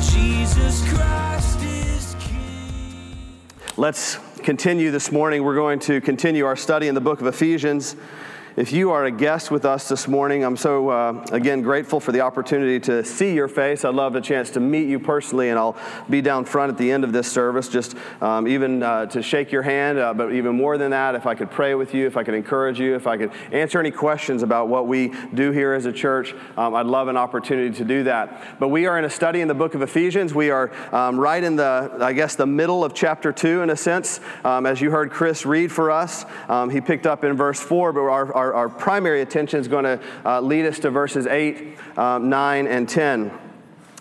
Jesus Christ. Let's continue this morning. We're going to continue our study in the book of Ephesians. If you are a guest with us this morning, I'm so, uh, again, grateful for the opportunity to see your face. I'd love a chance to meet you personally, and I'll be down front at the end of this service, just um, even uh, to shake your hand, uh, but even more than that, if I could pray with you, if I could encourage you, if I could answer any questions about what we do here as a church, um, I'd love an opportunity to do that. But we are in a study in the book of Ephesians. We are um, right in the, I guess, the middle of chapter 2 in a sense. Um, as you heard Chris read for us, um, he picked up in verse 4, but our, our, our primary attention is going to uh, lead us to verses 8, um, 9, and 10.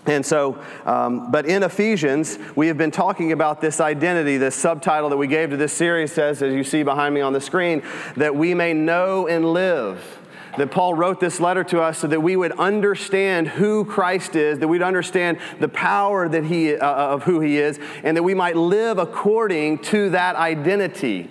And so, um, but in Ephesians, we have been talking about this identity. This subtitle that we gave to this series says, as you see behind me on the screen, that we may know and live. That Paul wrote this letter to us so that we would understand who Christ is, that we'd understand the power that he, uh, of who he is, and that we might live according to that identity.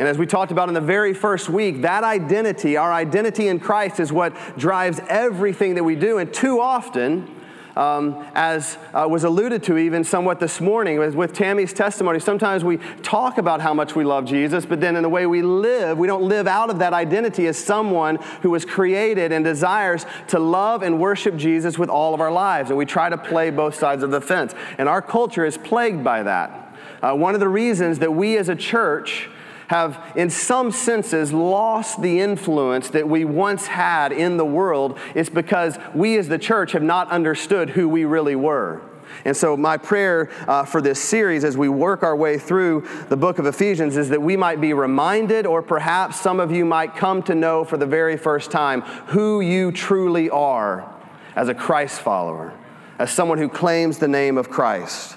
And as we talked about in the very first week, that identity, our identity in Christ, is what drives everything that we do. And too often, um, as uh, was alluded to even somewhat this morning with, with Tammy's testimony, sometimes we talk about how much we love Jesus, but then in the way we live, we don't live out of that identity as someone who was created and desires to love and worship Jesus with all of our lives. And we try to play both sides of the fence. And our culture is plagued by that. Uh, one of the reasons that we as a church have, in some senses, lost the influence that we once had in the world, it's because we as the church have not understood who we really were. And so, my prayer uh, for this series as we work our way through the book of Ephesians is that we might be reminded, or perhaps some of you might come to know for the very first time, who you truly are as a Christ follower, as someone who claims the name of Christ.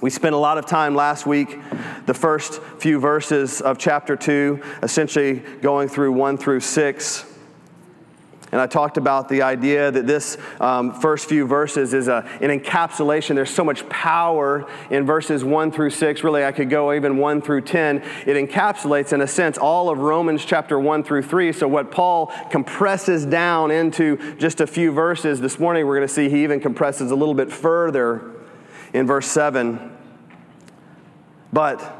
We spent a lot of time last week, the first few verses of chapter 2, essentially going through 1 through 6. And I talked about the idea that this um, first few verses is a, an encapsulation. There's so much power in verses 1 through 6. Really, I could go even 1 through 10. It encapsulates, in a sense, all of Romans chapter 1 through 3. So, what Paul compresses down into just a few verses, this morning we're going to see he even compresses a little bit further in verse 7. But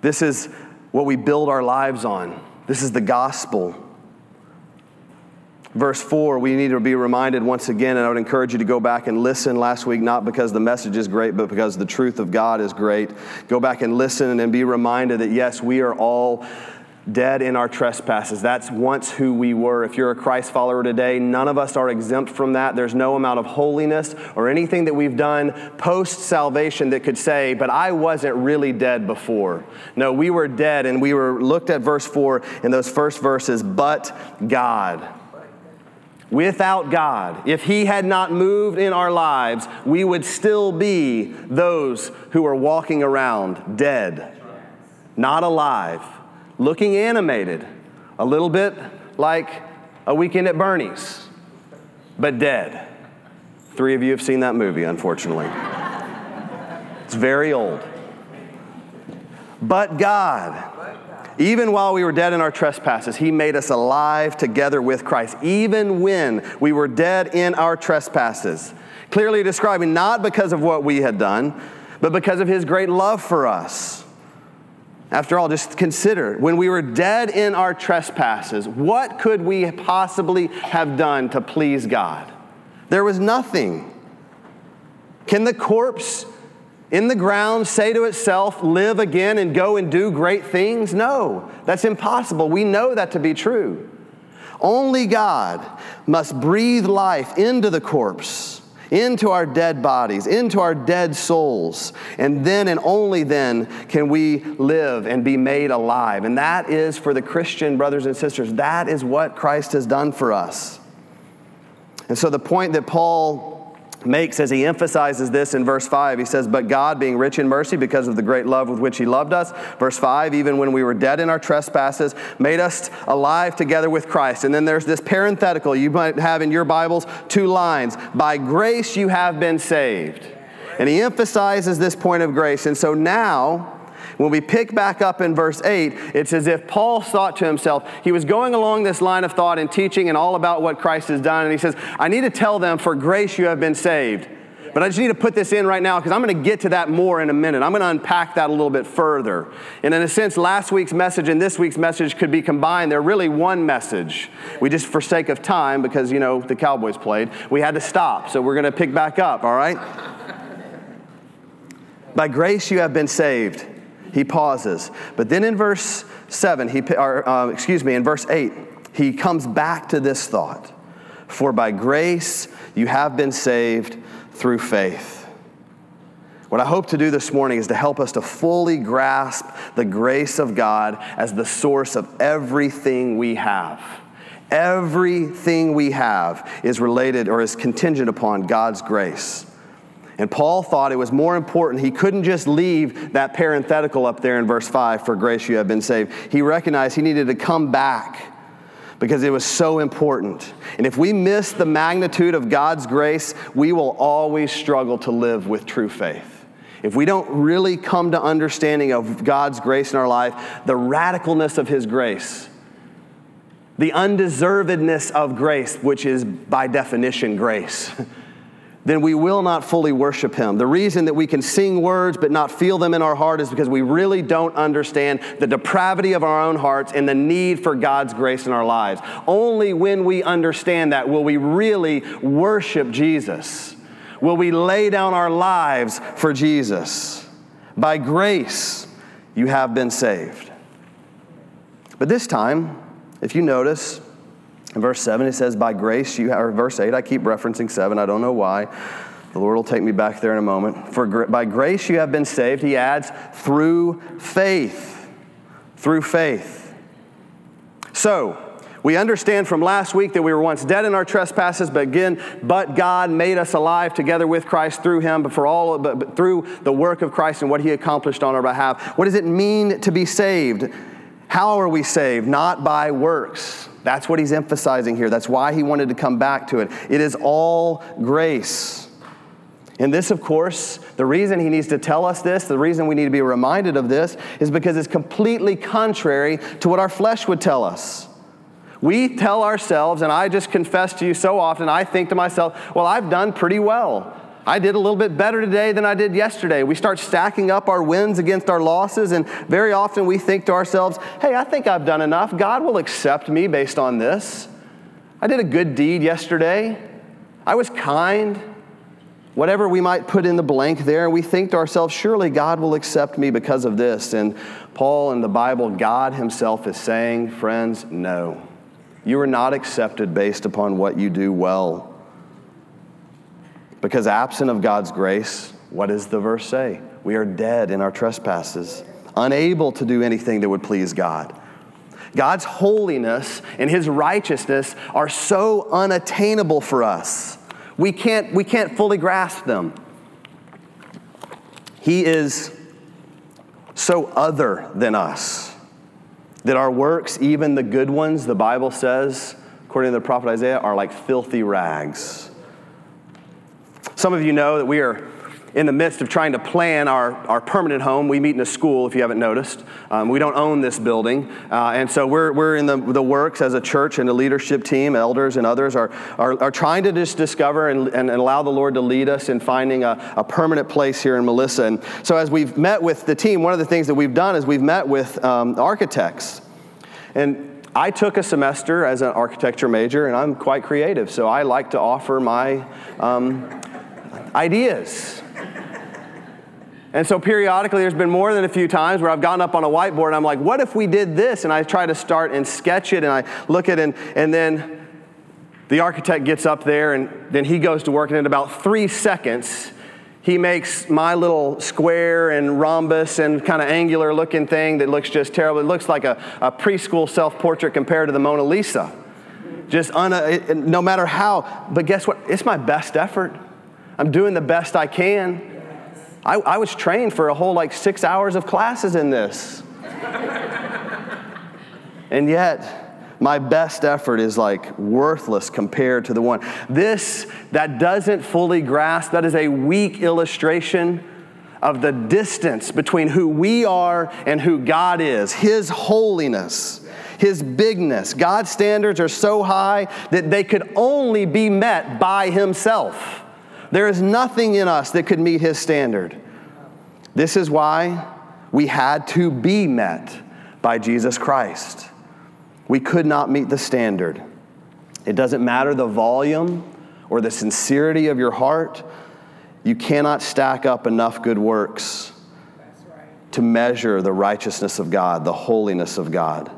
this is what we build our lives on. This is the gospel. Verse 4, we need to be reminded once again, and I would encourage you to go back and listen last week, not because the message is great, but because the truth of God is great. Go back and listen and be reminded that yes, we are all dead in our trespasses. That's once who we were. If you're a Christ follower today, none of us are exempt from that. There's no amount of holiness or anything that we've done post salvation that could say, but I wasn't really dead before. No, we were dead, and we were looked at verse 4 in those first verses, but God. Without God, if He had not moved in our lives, we would still be those who are walking around dead, not alive looking animated, a little bit like a weekend at Bernie's, but dead. Three of you have seen that movie, unfortunately. it's very old. But God, even while we were dead in our trespasses, He made us alive together with Christ, even when we were dead in our trespasses. Clearly describing not because of what we had done, but because of His great love for us. After all, just consider when we were dead in our trespasses, what could we possibly have done to please God? There was nothing. Can the corpse in the ground say to itself, live again and go and do great things? No, that's impossible. We know that to be true. Only God must breathe life into the corpse into our dead bodies, into our dead souls. And then and only then can we live and be made alive. And that is for the Christian brothers and sisters, that is what Christ has done for us. And so the point that Paul makes as he emphasizes this in verse 5. He says, But God, being rich in mercy because of the great love with which he loved us. Verse 5, even when we were dead in our trespasses, made us alive together with Christ. And then there's this parenthetical you might have in your Bibles, two lines By grace you have been saved. And he emphasizes this point of grace. And so now, When we pick back up in verse 8, it's as if Paul thought to himself, he was going along this line of thought and teaching and all about what Christ has done. And he says, I need to tell them, for grace you have been saved. But I just need to put this in right now because I'm going to get to that more in a minute. I'm going to unpack that a little bit further. And in a sense, last week's message and this week's message could be combined. They're really one message. We just, for sake of time, because, you know, the Cowboys played, we had to stop. So we're going to pick back up, all right? By grace you have been saved. He pauses. But then in verse 7, he, or, uh, excuse me, in verse 8, he comes back to this thought For by grace you have been saved through faith. What I hope to do this morning is to help us to fully grasp the grace of God as the source of everything we have. Everything we have is related or is contingent upon God's grace. And Paul thought it was more important. He couldn't just leave that parenthetical up there in verse 5 for grace you have been saved. He recognized he needed to come back because it was so important. And if we miss the magnitude of God's grace, we will always struggle to live with true faith. If we don't really come to understanding of God's grace in our life, the radicalness of His grace, the undeservedness of grace, which is by definition grace. then we will not fully worship Him. The reason that we can sing words but not feel them in our heart is because we really don't understand the depravity of our own hearts and the need for God's grace in our lives. Only when we understand that will we really worship Jesus. Will we lay down our lives for Jesus? By grace, you have been saved. But this time, if you notice, in verse 7, it says, By grace you have, or verse 8, I keep referencing 7, I don't know why. The Lord will take me back there in a moment. For by grace you have been saved, he adds, through faith. Through faith. So, we understand from last week that we were once dead in our trespasses, but again, but God made us alive together with Christ through Him, but for all, but, but through the work of Christ and what He accomplished on our behalf. What does it mean to be saved? How are we saved? Not by works. That's what he's emphasizing here. That's why he wanted to come back to it. It is all grace. And this, of course, the reason he needs to tell us this, the reason we need to be reminded of this, is because it's completely contrary to what our flesh would tell us. We tell ourselves, and I just confess to you so often, I think to myself, well, I've done pretty well. I did a little bit better today than I did yesterday. We start stacking up our wins against our losses, and very often we think to ourselves, hey, I think I've done enough. God will accept me based on this. I did a good deed yesterday. I was kind. Whatever we might put in the blank there, we think to ourselves, surely God will accept me because of this. And Paul in the Bible, God Himself is saying, friends, no. You are not accepted based upon what you do well. Because absent of God's grace, what does the verse say? We are dead in our trespasses, unable to do anything that would please God. God's holiness and his righteousness are so unattainable for us. We can't, we can't fully grasp them. He is so other than us that our works, even the good ones, the Bible says, according to the prophet Isaiah, are like filthy rags. Some of you know that we are in the midst of trying to plan our, our permanent home. We meet in a school, if you haven't noticed. Um, we don't own this building. Uh, and so we're, we're in the, the works as a church and a leadership team, elders and others are, are, are trying to just discover and, and, and, allow the Lord to lead us in finding a, a permanent place here in Melissa. And so as we've met with the team, one of the things that we've done is we've met with um, architects. And I took a semester as an architecture major, and I'm quite creative, so I like to offer my um, ideas. And so periodically, there's been more than a few times where I've gotten up on a whiteboard and I'm like, what if we did this? And I try to start and sketch it and I look at it and, and then the architect gets up there and then he goes to work and in about three seconds, he makes my little square and rhombus and kind of angular looking thing that looks just terrible. It looks like a, a preschool self portrait compared to the Mona Lisa. Just un, no matter how, but guess what? It's my best effort. I'm doing the best I can. I, I was trained for a whole like six hours of classes in this. and yet, my best effort is like worthless compared to the one. This, that doesn't fully grasp, that is a weak illustration of the distance between who we are and who God is, His holiness, His bigness. God's standards are so high that they could only be met by Himself. There is nothing in us that could meet His standard. This is why we had to be met by Jesus Christ. We could not meet the standard. It doesn't matter the volume or the sincerity of your heart, you cannot stack up enough good works to measure the righteousness of God, the holiness of God.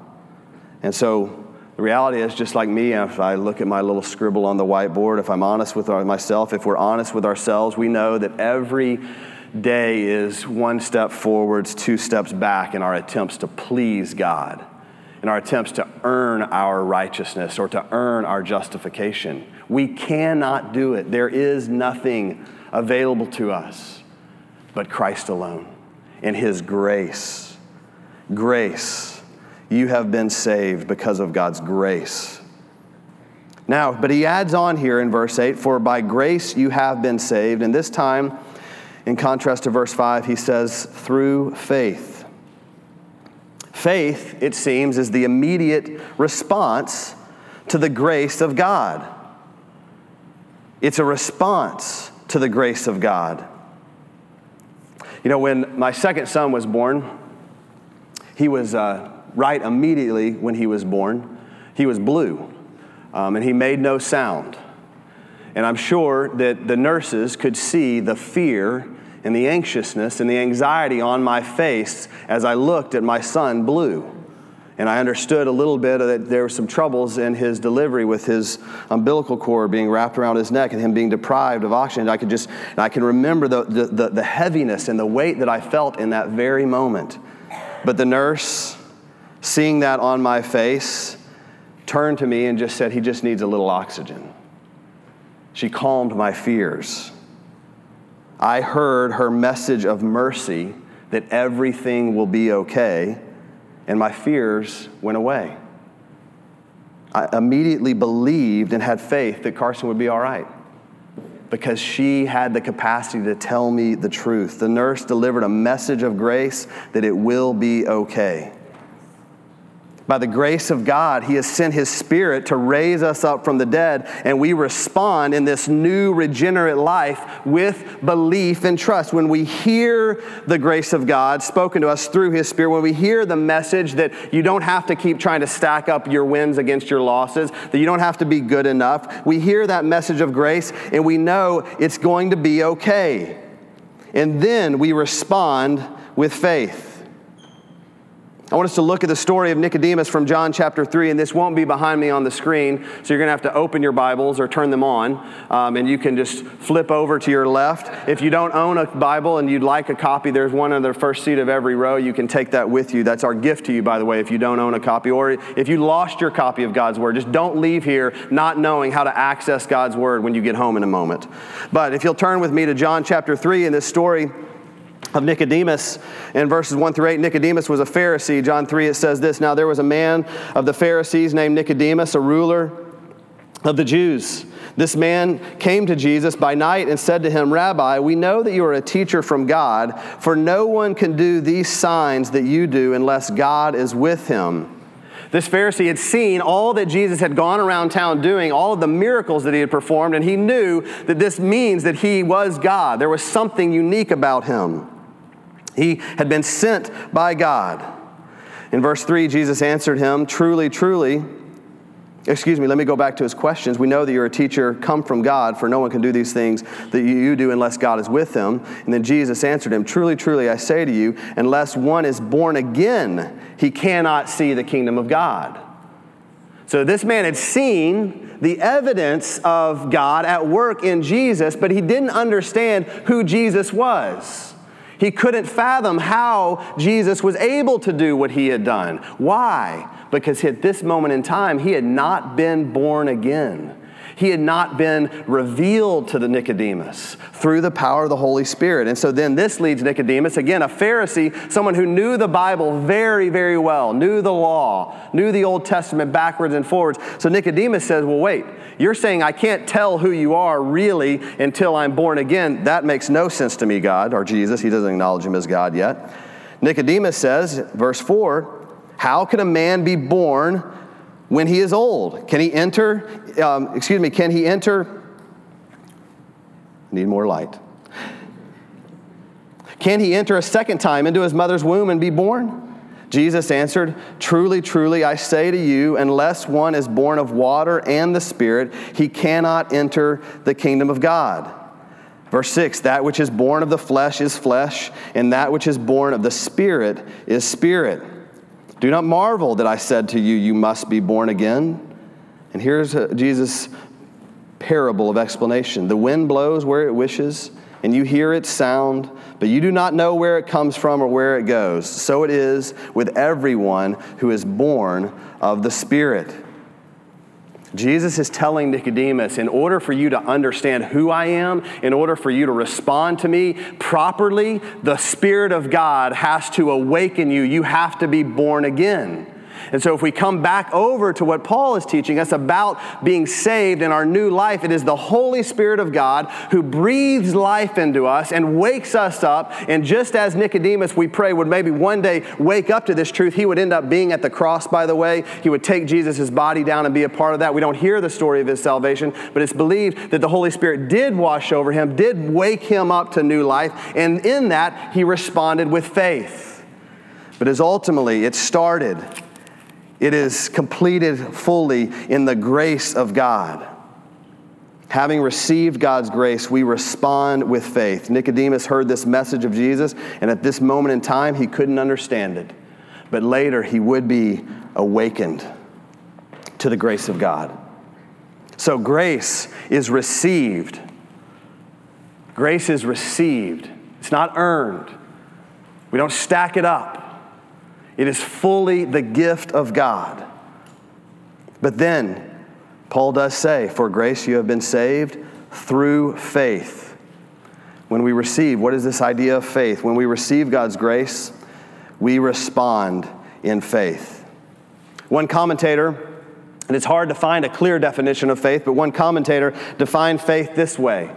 And so the reality is, just like me, if I look at my little scribble on the whiteboard, if I'm honest with myself, if we're honest with ourselves, we know that every day is one step forwards, two steps back in our attempts to please God, in our attempts to earn our righteousness or to earn our justification. We cannot do it. There is nothing available to us but Christ alone in His grace. Grace. You have been saved because of God's grace. Now, but he adds on here in verse 8, for by grace you have been saved. And this time, in contrast to verse 5, he says, through faith. Faith, it seems, is the immediate response to the grace of God. It's a response to the grace of God. You know, when my second son was born, he was uh, right immediately when he was born. He was blue, um, and he made no sound. And I'm sure that the nurses could see the fear and the anxiousness and the anxiety on my face as I looked at my son, Blue. And I understood a little bit that there were some troubles in his delivery with his umbilical cord being wrapped around his neck and him being deprived of oxygen. I could just, I can remember the, the, the heaviness and the weight that I felt in that very moment. But the nurse, seeing that on my face, turned to me and just said, He just needs a little oxygen. She calmed my fears. I heard her message of mercy that everything will be okay and my fears went away. I immediately believed and had faith that Carson would be all right because she had the capacity to tell me the truth. The nurse delivered a message of grace that it will be okay. By the grace of God, He has sent His Spirit to raise us up from the dead, and we respond in this new regenerate life with belief and trust. When we hear the grace of God spoken to us through His Spirit, when we hear the message that you don't have to keep trying to stack up your wins against your losses, that you don't have to be good enough, we hear that message of grace and we know it's going to be okay. And then we respond with faith. I want us to look at the story of Nicodemus from John chapter 3, and this won't be behind me on the screen, so you're going to have to open your Bibles or turn them on, um, and you can just flip over to your left. If you don't own a Bible and you'd like a copy, there's one on the first seat of every row. You can take that with you. That's our gift to you, by the way, if you don't own a copy, or if you lost your copy of God's Word. Just don't leave here not knowing how to access God's Word when you get home in a moment. But if you'll turn with me to John chapter 3 in this story, of Nicodemus in verses 1 through 8. Nicodemus was a Pharisee. John 3, it says this Now there was a man of the Pharisees named Nicodemus, a ruler of the Jews. This man came to Jesus by night and said to him, Rabbi, we know that you are a teacher from God, for no one can do these signs that you do unless God is with him. This Pharisee had seen all that Jesus had gone around town doing, all of the miracles that he had performed, and he knew that this means that he was God. There was something unique about him. He had been sent by God. In verse 3, Jesus answered him, Truly, truly, excuse me, let me go back to his questions. We know that you're a teacher come from God, for no one can do these things that you do unless God is with them. And then Jesus answered him, Truly, truly, I say to you, unless one is born again, he cannot see the kingdom of God. So this man had seen the evidence of God at work in Jesus, but he didn't understand who Jesus was. He couldn't fathom how Jesus was able to do what he had done. Why? Because at this moment in time, he had not been born again. He had not been revealed to the Nicodemus through the power of the Holy Spirit. And so then this leads Nicodemus, again, a Pharisee, someone who knew the Bible very, very well, knew the law, knew the Old Testament backwards and forwards. So Nicodemus says, Well, wait, you're saying I can't tell who you are really until I'm born again. That makes no sense to me, God, or Jesus. He doesn't acknowledge him as God yet. Nicodemus says, verse 4, How can a man be born when he is old? Can he enter, um, excuse me, can he enter? Need more light. Can he enter a second time into his mother's womb and be born? Jesus answered, Truly, truly, I say to you, unless one is born of water and the Spirit, he cannot enter the kingdom of God. Verse 6 That which is born of the flesh is flesh, and that which is born of the Spirit is spirit. Do not marvel that I said to you, You must be born again. And here's uh, Jesus' parable of explanation The wind blows where it wishes, and you hear its sound but you do not know where it comes from or where it goes. So it is with everyone who is born of the Spirit. Jesus is telling Nicodemus, in order for you to understand who I am, in order for you to respond to me properly, the Spirit of God has to awaken you. You have to be born again. And so, if we come back over to what Paul is teaching us about being saved in our new life, it is the Holy Spirit of God who breathes life into us and wakes us up. And just as Nicodemus, we pray, would maybe one day wake up to this truth, he would end up being at the cross, by the way. He would take Jesus' body down and be a part of that. We don't hear the story of his salvation, but it's believed that the Holy Spirit did wash over him, did wake him up to new life. And in that, he responded with faith. But as ultimately it started it is completed fully in the grace of God. Having received God's grace, we respond with faith. Nicodemus heard this message of Jesus, and at this moment in time, he couldn't understand it. But later, he would be awakened to the grace of God. So, grace is received. Grace is received, it's not earned. We don't stack it up. It is fully the gift of God. But then, Paul does say, For grace you have been saved through faith. When we receive, what is this idea of faith? When we receive God's grace, we respond in faith. One commentator, and it's hard to find a clear definition of faith, but one commentator defined faith this way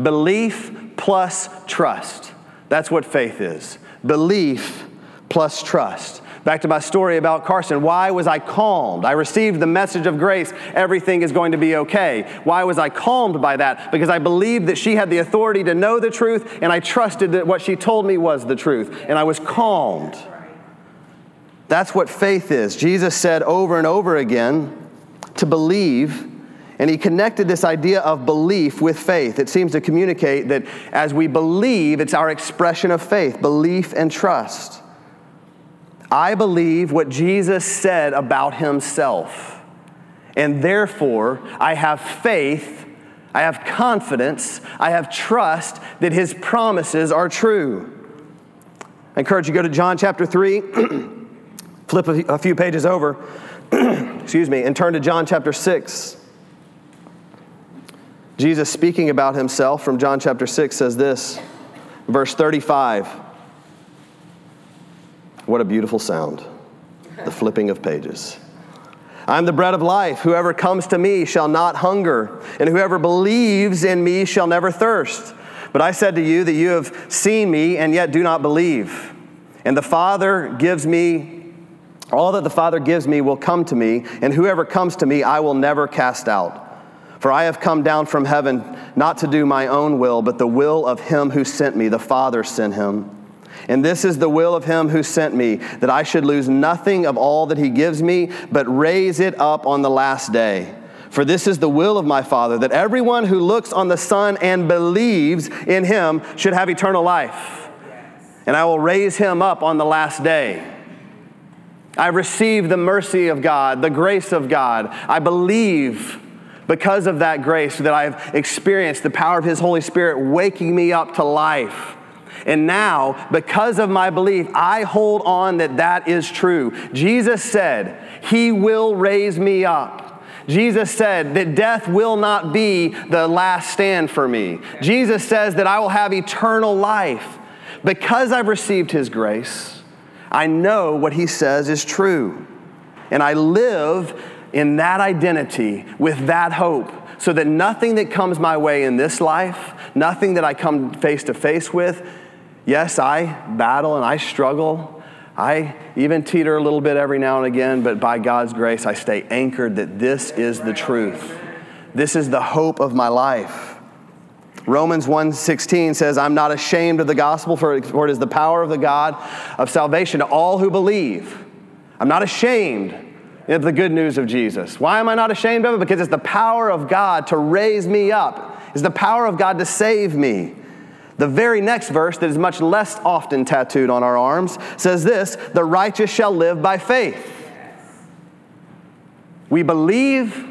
belief plus trust. That's what faith is. Belief plus trust. Back to my story about Carson. Why was I calmed? I received the message of grace. Everything is going to be okay. Why was I calmed by that? Because I believed that she had the authority to know the truth, and I trusted that what she told me was the truth, and I was calmed. That's what faith is. Jesus said over and over again to believe. And he connected this idea of belief with faith. It seems to communicate that as we believe, it's our expression of faith, belief and trust. I believe what Jesus said about himself. And therefore, I have faith, I have confidence, I have trust that his promises are true. I encourage you to go to John chapter 3, flip a few pages over, excuse me, and turn to John chapter 6. Jesus speaking about himself from John chapter 6 says this, verse 35. What a beautiful sound. The flipping of pages. I'm the bread of life. Whoever comes to me shall not hunger, and whoever believes in me shall never thirst. But I said to you that you have seen me and yet do not believe. And the Father gives me, all that the Father gives me will come to me, and whoever comes to me I will never cast out. For I have come down from heaven not to do my own will, but the will of him who sent me. The Father sent him. And this is the will of him who sent me, that I should lose nothing of all that he gives me, but raise it up on the last day. For this is the will of my Father, that everyone who looks on the Son and believes in him should have eternal life. And I will raise him up on the last day. I receive the mercy of God, the grace of God. I believe because of that grace that I've experienced the power of his Holy Spirit waking me up to life. And now, because of my belief, I hold on that that is true. Jesus said, He will raise me up. Jesus said that death will not be the last stand for me. Jesus says that I will have eternal life. Because I've received His grace, I know what He says is true. And I live in that identity with that hope so that nothing that comes my way in this life, nothing that I come face to face with, yes, I battle and I struggle. I even teeter a little bit every now and again, but by God's grace, I stay anchored that this is the truth. This is the hope of my life. Romans 1:16 says, "I'm not ashamed of the gospel for it is the power of the God of salvation to all who believe." I'm not ashamed of the good news of Jesus. Why am I not ashamed of it? Because it's the power of God to raise me up. It's the power of God to save me. The very next verse, that is much less often tattooed on our arms, says this The righteous shall live by faith. We believe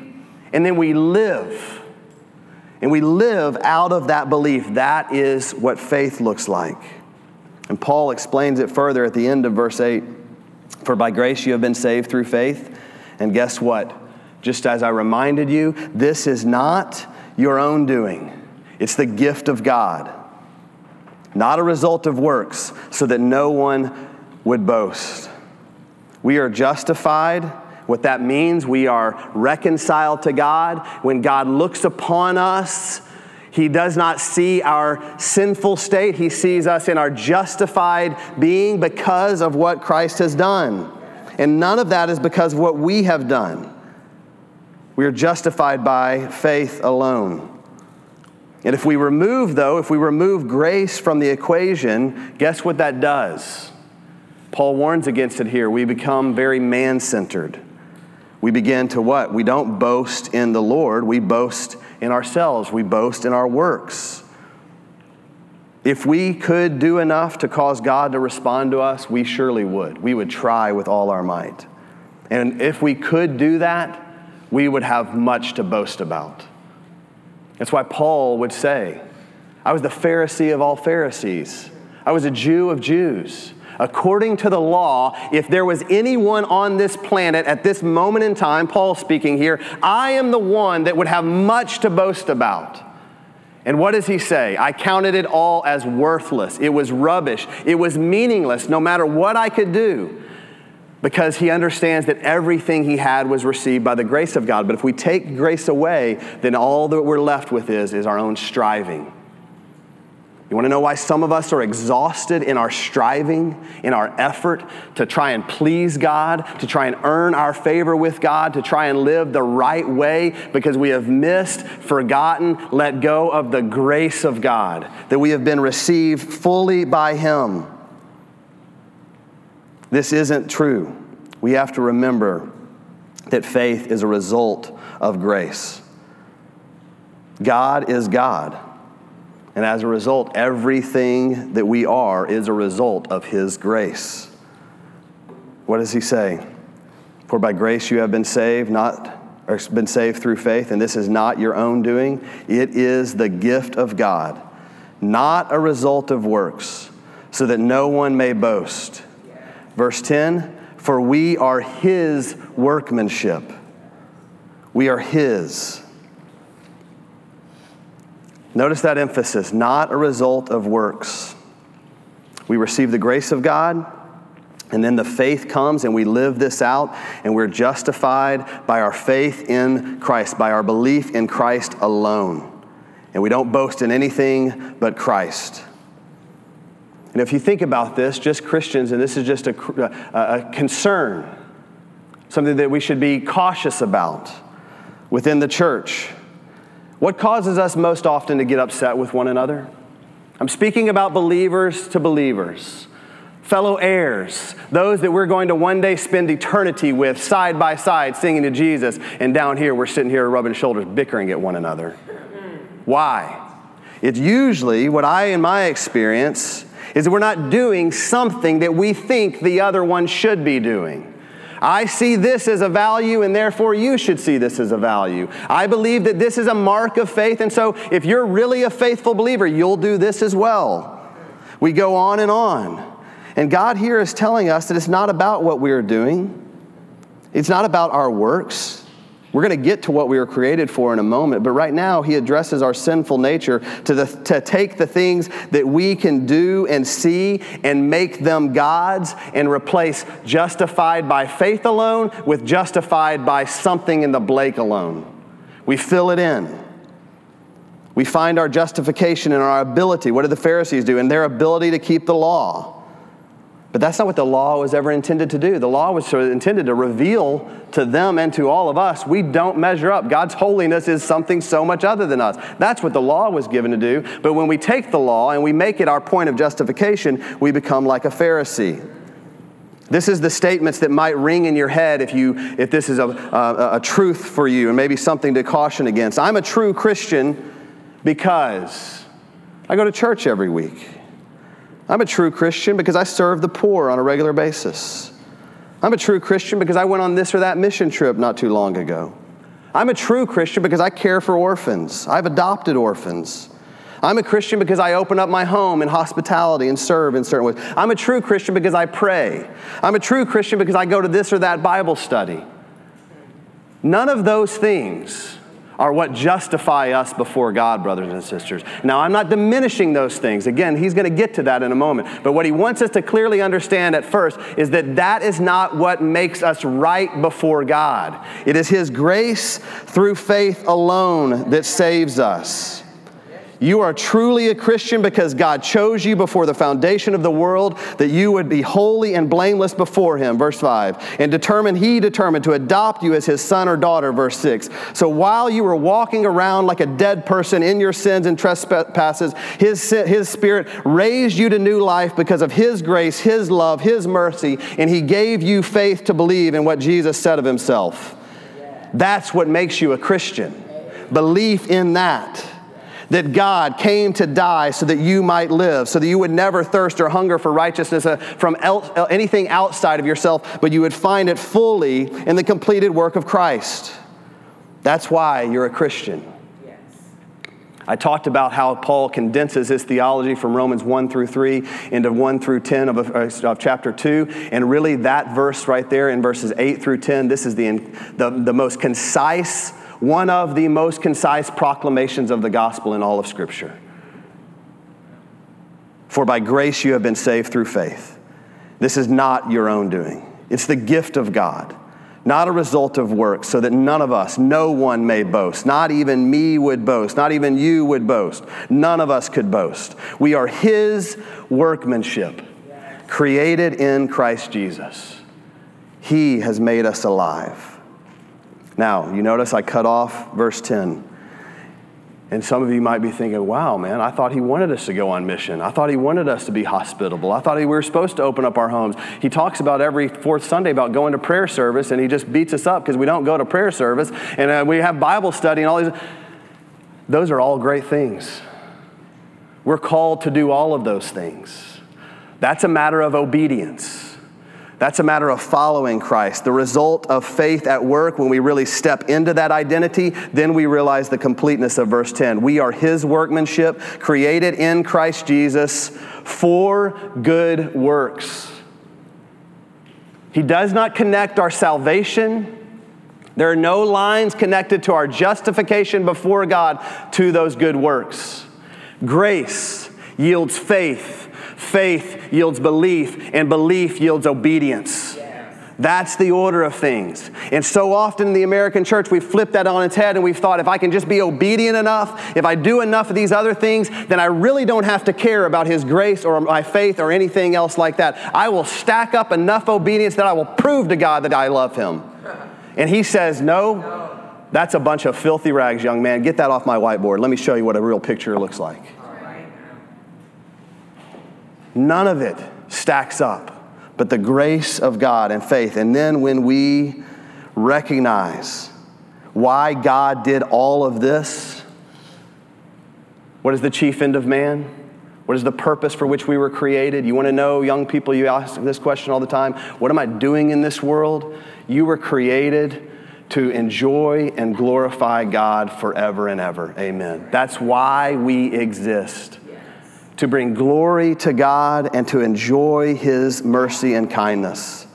and then we live. And we live out of that belief. That is what faith looks like. And Paul explains it further at the end of verse 8 For by grace you have been saved through faith. And guess what? Just as I reminded you, this is not your own doing, it's the gift of God not a result of works, so that no one would boast. We are justified. What that means, we are reconciled to God. When God looks upon us, he does not see our sinful state. He sees us in our justified being because of what Christ has done. And none of that is because of what we have done. We are justified by faith alone. And if we remove, though, if we remove grace from the equation, guess what that does? Paul warns against it here. We become very man centered. We begin to what? We don't boast in the Lord, we boast in ourselves, we boast in our works. If we could do enough to cause God to respond to us, we surely would. We would try with all our might. And if we could do that, we would have much to boast about. That's why Paul would say, I was the Pharisee of all Pharisees. I was a Jew of Jews. According to the law, if there was anyone on this planet at this moment in time, Paul speaking here, I am the one that would have much to boast about. And what does he say? I counted it all as worthless. It was rubbish. It was meaningless, no matter what I could do because he understands that everything he had was received by the grace of God. But if we take grace away, then all that we're left with is, is our own striving. You want to know why some of us are exhausted in our striving, in our effort to try and please God, to try and earn our favor with God, to try and live the right way because we have missed, forgotten, let go of the grace of God, that we have been received fully by Him. This isn't true. We have to remember that faith is a result of grace. God is God. And as a result, everything that we are is a result of His grace. What does He say? For by grace you have been saved, not or been saved through faith, and this is not your own doing. It is the gift of God, not a result of works, so that no one may boast. Verse 10 For we are his workmanship. We are his. Notice that emphasis, not a result of works. We receive the grace of God, and then the faith comes, and we live this out, and we're justified by our faith in Christ, by our belief in Christ alone. And we don't boast in anything but Christ. And if you think about this, just Christians, and this is just a, a, concern, something that we should be cautious about within the church. What causes us most often to get upset with one another? I'm speaking about believers to believers, fellow heirs, those that we're going to one day spend eternity with side by side singing to Jesus, and down here we're sitting here rubbing shoulders, bickering at one another. Why? It's usually what I, in my experience, is that we're not doing something that we think the other one should be doing. I see this as a value, and therefore you should see this as a value. I believe that this is a mark of faith, and so if you're really a faithful believer, you'll do this as well. We go on and on. And God here is telling us that it's not about what we're doing, it's not about our works. We're going to get to what we were created for in a moment, but right now he addresses our sinful nature to, the, to take the things that we can do and see and make them gods and replace justified by faith alone with justified by something in the Blake alone. We fill it in. We find our justification in our ability. What did the Pharisees do? In their ability to keep the law. But that's not what the law was ever intended to do. The law was intended to reveal to them and to all of us we don't measure up. God's holiness is something so much other than us. That's what the law was given to do. But when we take the law and we make it our point of justification, we become like a Pharisee. This is the statements that might ring in your head if, you, if this is a, a, a truth for you and maybe something to caution against. I'm a true Christian because I go to church every week. I'm a true Christian because I serve the poor on a regular basis. I'm a true Christian because I went on this or that mission trip not too long ago. I'm a true Christian because I care for orphans. I've adopted orphans. I'm a Christian because I open up my home in hospitality and serve in certain ways. I'm a true Christian because I pray. I'm a true Christian because I go to this or that Bible study. None of those things are what justify us before God, brothers and sisters. Now, I'm not diminishing those things. Again, he's going to get to that in a moment. But what he wants us to clearly understand at first is that that is not what makes us right before God. It is his grace through faith alone that saves us. You are truly a Christian because God chose you before the foundation of the world that you would be holy and blameless before Him, verse 5. And determined, He determined to adopt you as His son or daughter, verse 6. So while you were walking around like a dead person in your sins and trespasses, His, his Spirit raised you to new life because of His grace, His love, His mercy, and He gave you faith to believe in what Jesus said of Himself. That's what makes you a Christian. Belief in that that God came to die so that you might live, so that you would never thirst or hunger for righteousness uh, from el- anything outside of yourself, but you would find it fully in the completed work of Christ. That's why you're a Christian. Yes. I talked about how Paul condenses his theology from Romans 1 through 3 into 1 through 10 of, uh, of, chapter 2. And really, that verse right there in verses 8 through 10, this is the, the, the most concise one of the most concise proclamations of the gospel in all of Scripture. For by grace you have been saved through faith. This is not your own doing, it's the gift of God, not a result of works, so that none of us, no one may boast. Not even me would boast, not even you would boast. None of us could boast. We are His workmanship, created in Christ Jesus. He has made us alive. Now, you notice I cut off verse 10. And some of you might be thinking, wow, man, I thought he wanted us to go on mission. I thought he wanted us to be hospitable. I thought we were supposed to open up our homes. He talks about every fourth Sunday about going to prayer service, and he just beats us up because we don't go to prayer service. And uh, we have Bible study and all these. Those are all great things. We're called to do all of those things. That's a matter of obedience. That's a matter of following Christ. The result of faith at work, when we really step into that identity, then we realize the completeness of verse 10. We are His workmanship, created in Christ Jesus for good works. He does not connect our salvation. There are no lines connected to our justification before God to those good works. Grace yields faith faith yields belief, and belief yields obedience. That's the order of things. And so often in the American church, we flip that on its head and we've thought if I can just be obedient enough, if I do enough of these other things, then I really don't have to care about His grace or my faith or anything else like that. I will stack up enough obedience that I will prove to God that I love Him. And He says, No, that's a bunch of filthy rags, young man. Get that off my whiteboard. Let me show you what a real picture looks like. None of it stacks up, but the grace of God and faith. And then when we recognize why God did all of this, what is the chief end of man? What is the purpose for which we were created? You want to know, young people, you ask this question all the time what am I doing in this world? You were created to enjoy and glorify God forever and ever. Amen. That's why we exist to bring glory to God and to enjoy his mercy and kindness.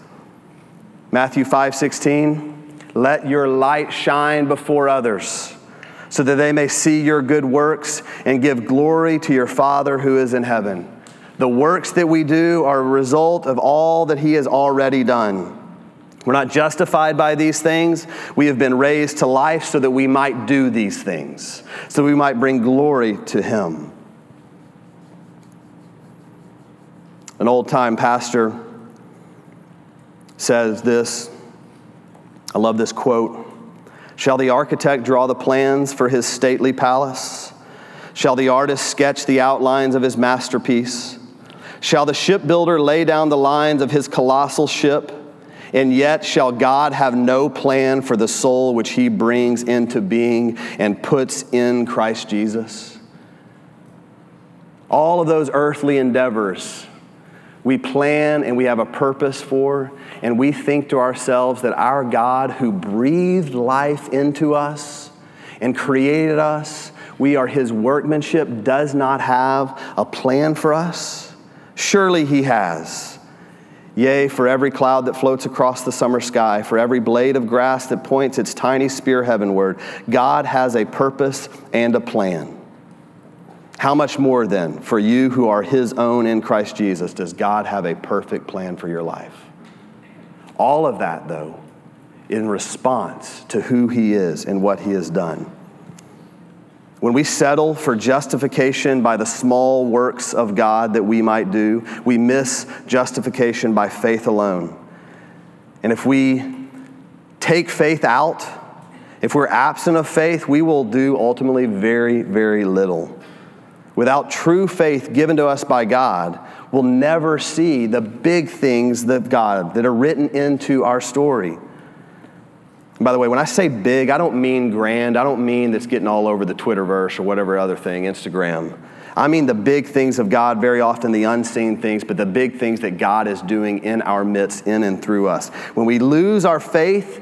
Matthew 5 16, Let your light shine before others, so that they may see your good works and give glory to your Father who is in heaven. The works that we do are a result of all that He has already done. We're not justified by these things. We have been raised to life so that we might do these things, so we might bring glory to Him. An old time pastor says this. I love this quote. Shall the architect draw the plans for his stately palace? Shall the artist sketch the outlines of his masterpiece? Shall the shipbuilder lay down the lines of his colossal ship? And yet, shall God have no plan for the soul which he brings into being and puts in Christ Jesus? All of those earthly endeavors we plan and we have a purpose for, and we think to ourselves that our God, who breathed life into us and created us, we are his workmanship, does not have a plan for us? Surely he has. Yea, for every cloud that floats across the summer sky, for every blade of grass that points its tiny spear heavenward, God has a purpose and a plan. How much more then, for you who are His own in Christ Jesus, does God have a perfect plan for your life? All of that, though, in response to who He is and what He has done. When we settle for justification by the small works of God that we might do, we miss justification by faith alone. And if we take faith out, if we're absent of faith, we will do ultimately very, very little. Without true faith given to us by God, we'll never see the big things of God that are written into our story. By the way, when I say big, I don't mean grand. I don't mean that's getting all over the Twitterverse or whatever other thing, Instagram. I mean the big things of God, very often the unseen things, but the big things that God is doing in our midst, in and through us. When we lose our faith,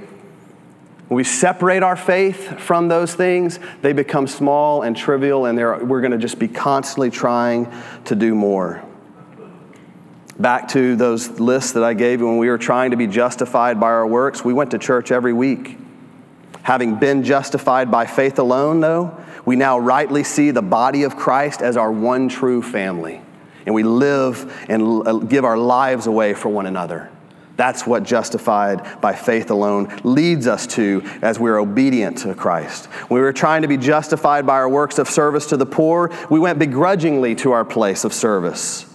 when we separate our faith from those things, they become small and trivial, and we're going to just be constantly trying to do more. Back to those lists that I gave you when we were trying to be justified by our works, we went to church every week. Having been justified by faith alone, though, we now rightly see the body of Christ as our one true family. And we live and uh, give our lives away for one another. That's what justified by faith alone leads us to as we're obedient to Christ. We were trying to be justified by our works of service to the poor, we went begrudgingly to our place of service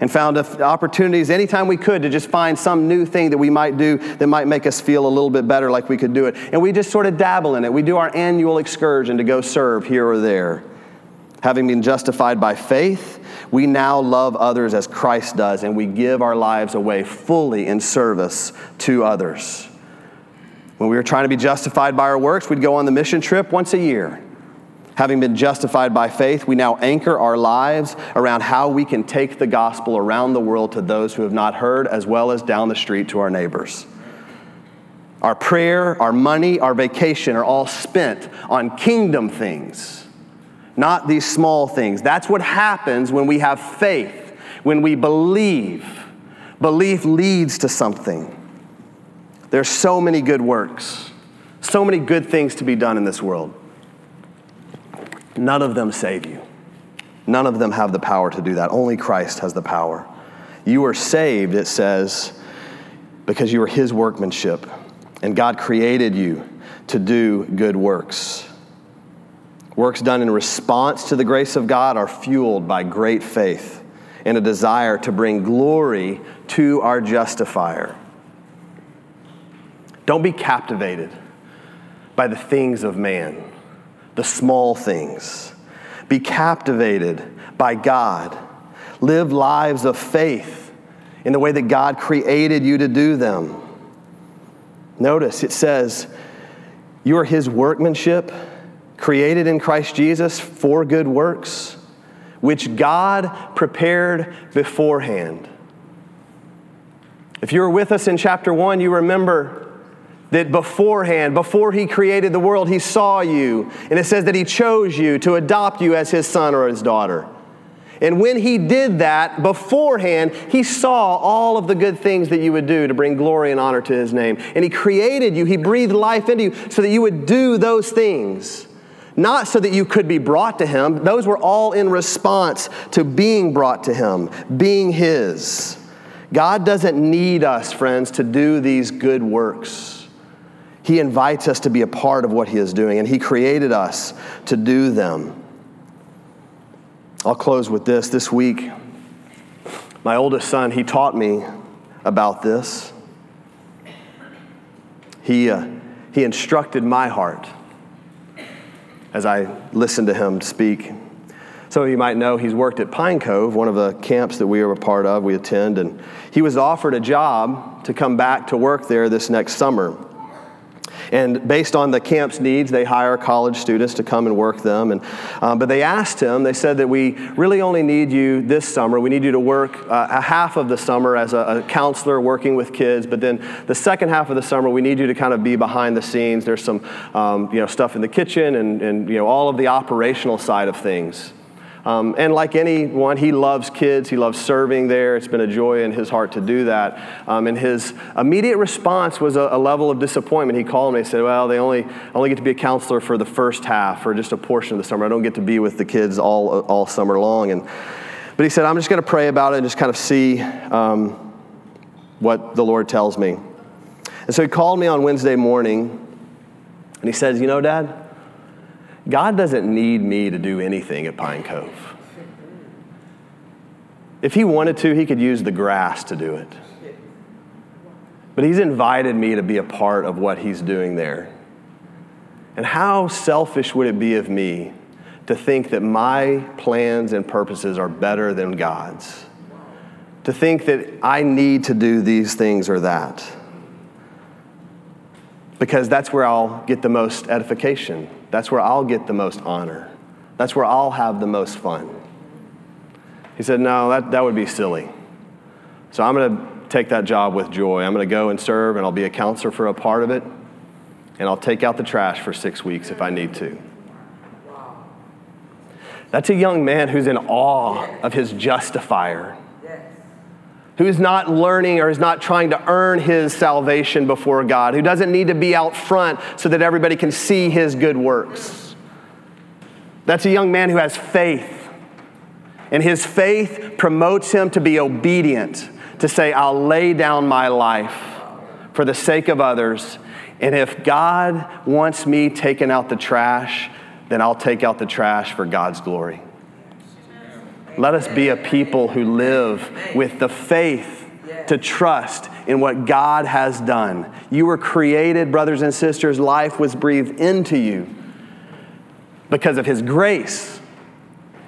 and found opportunities anytime we could to just find some new thing that we might do that might make us feel a little bit better like we could do it. And we just sort of dabble in it. We do our annual excursion to go serve here or there. Having been justified by faith, we now love others as Christ does, and we give our lives away fully in service to others. When we were trying to be justified by our works, we'd go on the mission trip once a year. Having been justified by faith, we now anchor our lives around how we can take the gospel around the world to those who have not heard, as well as down the street to our neighbors. Our prayer, our money, our vacation are all spent on kingdom things not these small things. That's what happens when we have faith, when we believe. Belief leads to something. There's so many good works, so many good things to be done in this world. None of them save you. None of them have the power to do that. Only Christ has the power. You are saved, it says, because you are His workmanship, and God created you to do good works. Works done in response to the grace of God are fueled by great faith and a desire to bring glory to our justifier. Don't be captivated by the things of man, the small things. Be captivated by God. Live lives of faith in the way that God created you to do them. Notice it says, You are His workmanship created in Christ Jesus for good works, which God prepared beforehand. If you were with us in chapter 1, you remember that beforehand, before He created the world, He saw you. And it says that He chose you to adopt you as His son or His daughter. And when he did that beforehand, he saw all of the good things that you would do to bring glory and honor to his name. And he created you, he breathed life into you so that you would do those things. Not so that you could be brought to him. Those were all in response to being brought to him, being his. God doesn't need us, friends, to do these good works. He invites us to be a part of what He is doing, and He created us to do them. I'll close with this. This week, my oldest son, he taught me about this. He, uh, he instructed my heart as I listened to him speak. Some of you might know he's worked at Pine Cove, one of the camps that we are a part of, we attend, and he was offered a job to come back to work there this next summer. And based on the camp's needs, they hire college students to come and work them. And, uh, but they asked him, they said that we really only need you this summer. We need you to work uh, a half of the summer as a, a, counselor working with kids, but then the second half of the summer, we need you to kind of be behind the scenes. There's some um, you know, stuff in the kitchen and, and you know, all of the operational side of things. Um, and like anyone, he loves kids. He loves serving there. It's been a joy in his heart to do that. Um, and his immediate response was a, a, level of disappointment. He called me and said, Well, they only, only get to be a counselor for the first half or just a portion of the summer. I don't get to be with the kids all, all summer long. And, but he said, I'm just going to pray about it and just kind of see um, what the Lord tells me. And so he called me on Wednesday morning and he says, You know, Dad, God doesn't need me to do anything at Pine Cove. If He wanted to, He could use the grass to do it. But He's invited me to be a part of what He's doing there. And how selfish would it be of me to think that my plans and purposes are better than God's? To think that I need to do these things or that because that's where I'll get the most edification. That's where I'll get the most honor. That's where I'll have the most fun. He said, No, that, that would be silly. So I'm going to take that job with joy. I'm going to go and serve, and I'll be a counselor for a part of it, and I'll take out the trash for six weeks if I need to. That's a young man who's in awe of his justifier who is not learning or is not trying to earn his salvation before God, who doesn't need to be out front so that everybody can see his good works. That's a young man who has faith. And his faith promotes him to be obedient, to say, I'll lay down my life for the sake of others. And if God wants me taking out the trash, then I'll take out the trash for God's glory. Let us be a people who live with the faith to trust in what God has done. You were created, brothers and sisters, life was breathed into you because of His grace.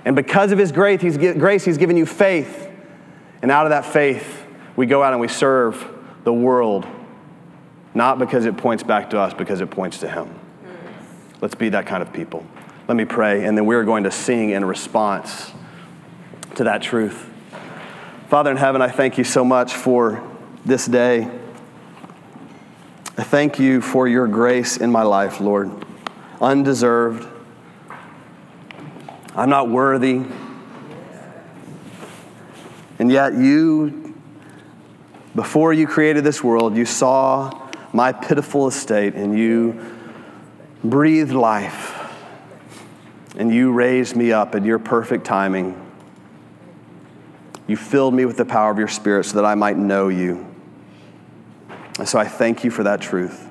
And because of His grace, He's, grace, he's given you faith. And out of that faith, we go out and we serve the world, not because it points back to us, because it points to Him. Let's be that kind of people. Let me pray, and then we're going to sing in response to that truth. Father in heaven, I thank you so much for this day. I thank you for your grace in my life, Lord. Undeserved. I'm not worthy. And yet, you, before you created this world, you saw my pitiful estate and you breathed life and you raised me up in your perfect timing. You filled me with the power of your Spirit so that I might know you. And so I thank you for that truth.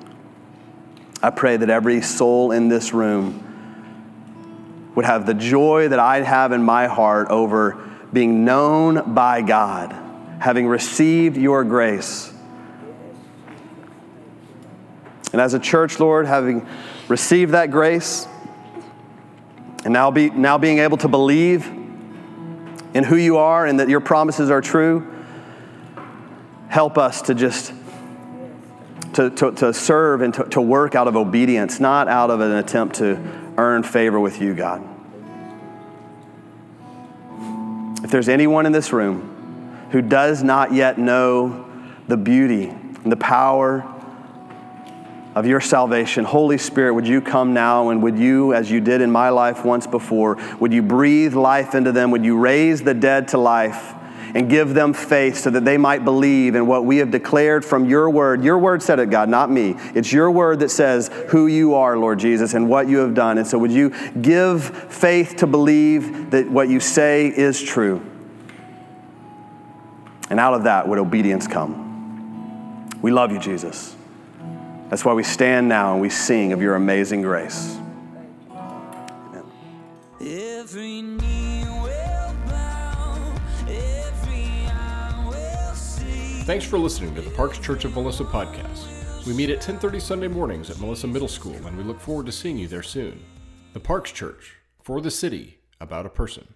I pray that every soul in this room would have the joy that I have in my heart over being known by God, having received your grace. And as a church, Lord, having received that grace, and now, be, now being able to believe in who you are and that your promises are true, help us to just to, to, to serve and to, to work out of obedience, not out of an attempt to earn favor with you, God. If there's anyone in this room who does not yet know the beauty and the power of your salvation. Holy Spirit, would you come now and would you, as you did in my life once before, would you breathe life into them? Would you raise the dead to life? and give them faith so that they might believe in what we have declared from your word. Your word said it, God, not me. It's your word that says who you are, Lord Jesus, and what you have done. And so, would you give faith to believe that what you say is true? And out of that would obedience come. We love you, Jesus. That's why we stand now and we sing of your amazing grace. Every knee will bow, every eye will see. Thanks for listening to the Parks Church of Melissa podcast. We meet at 10:30 Sunday mornings at Melissa Middle School and we look forward to seeing you there soon. The Parks Church, for the city, about a person.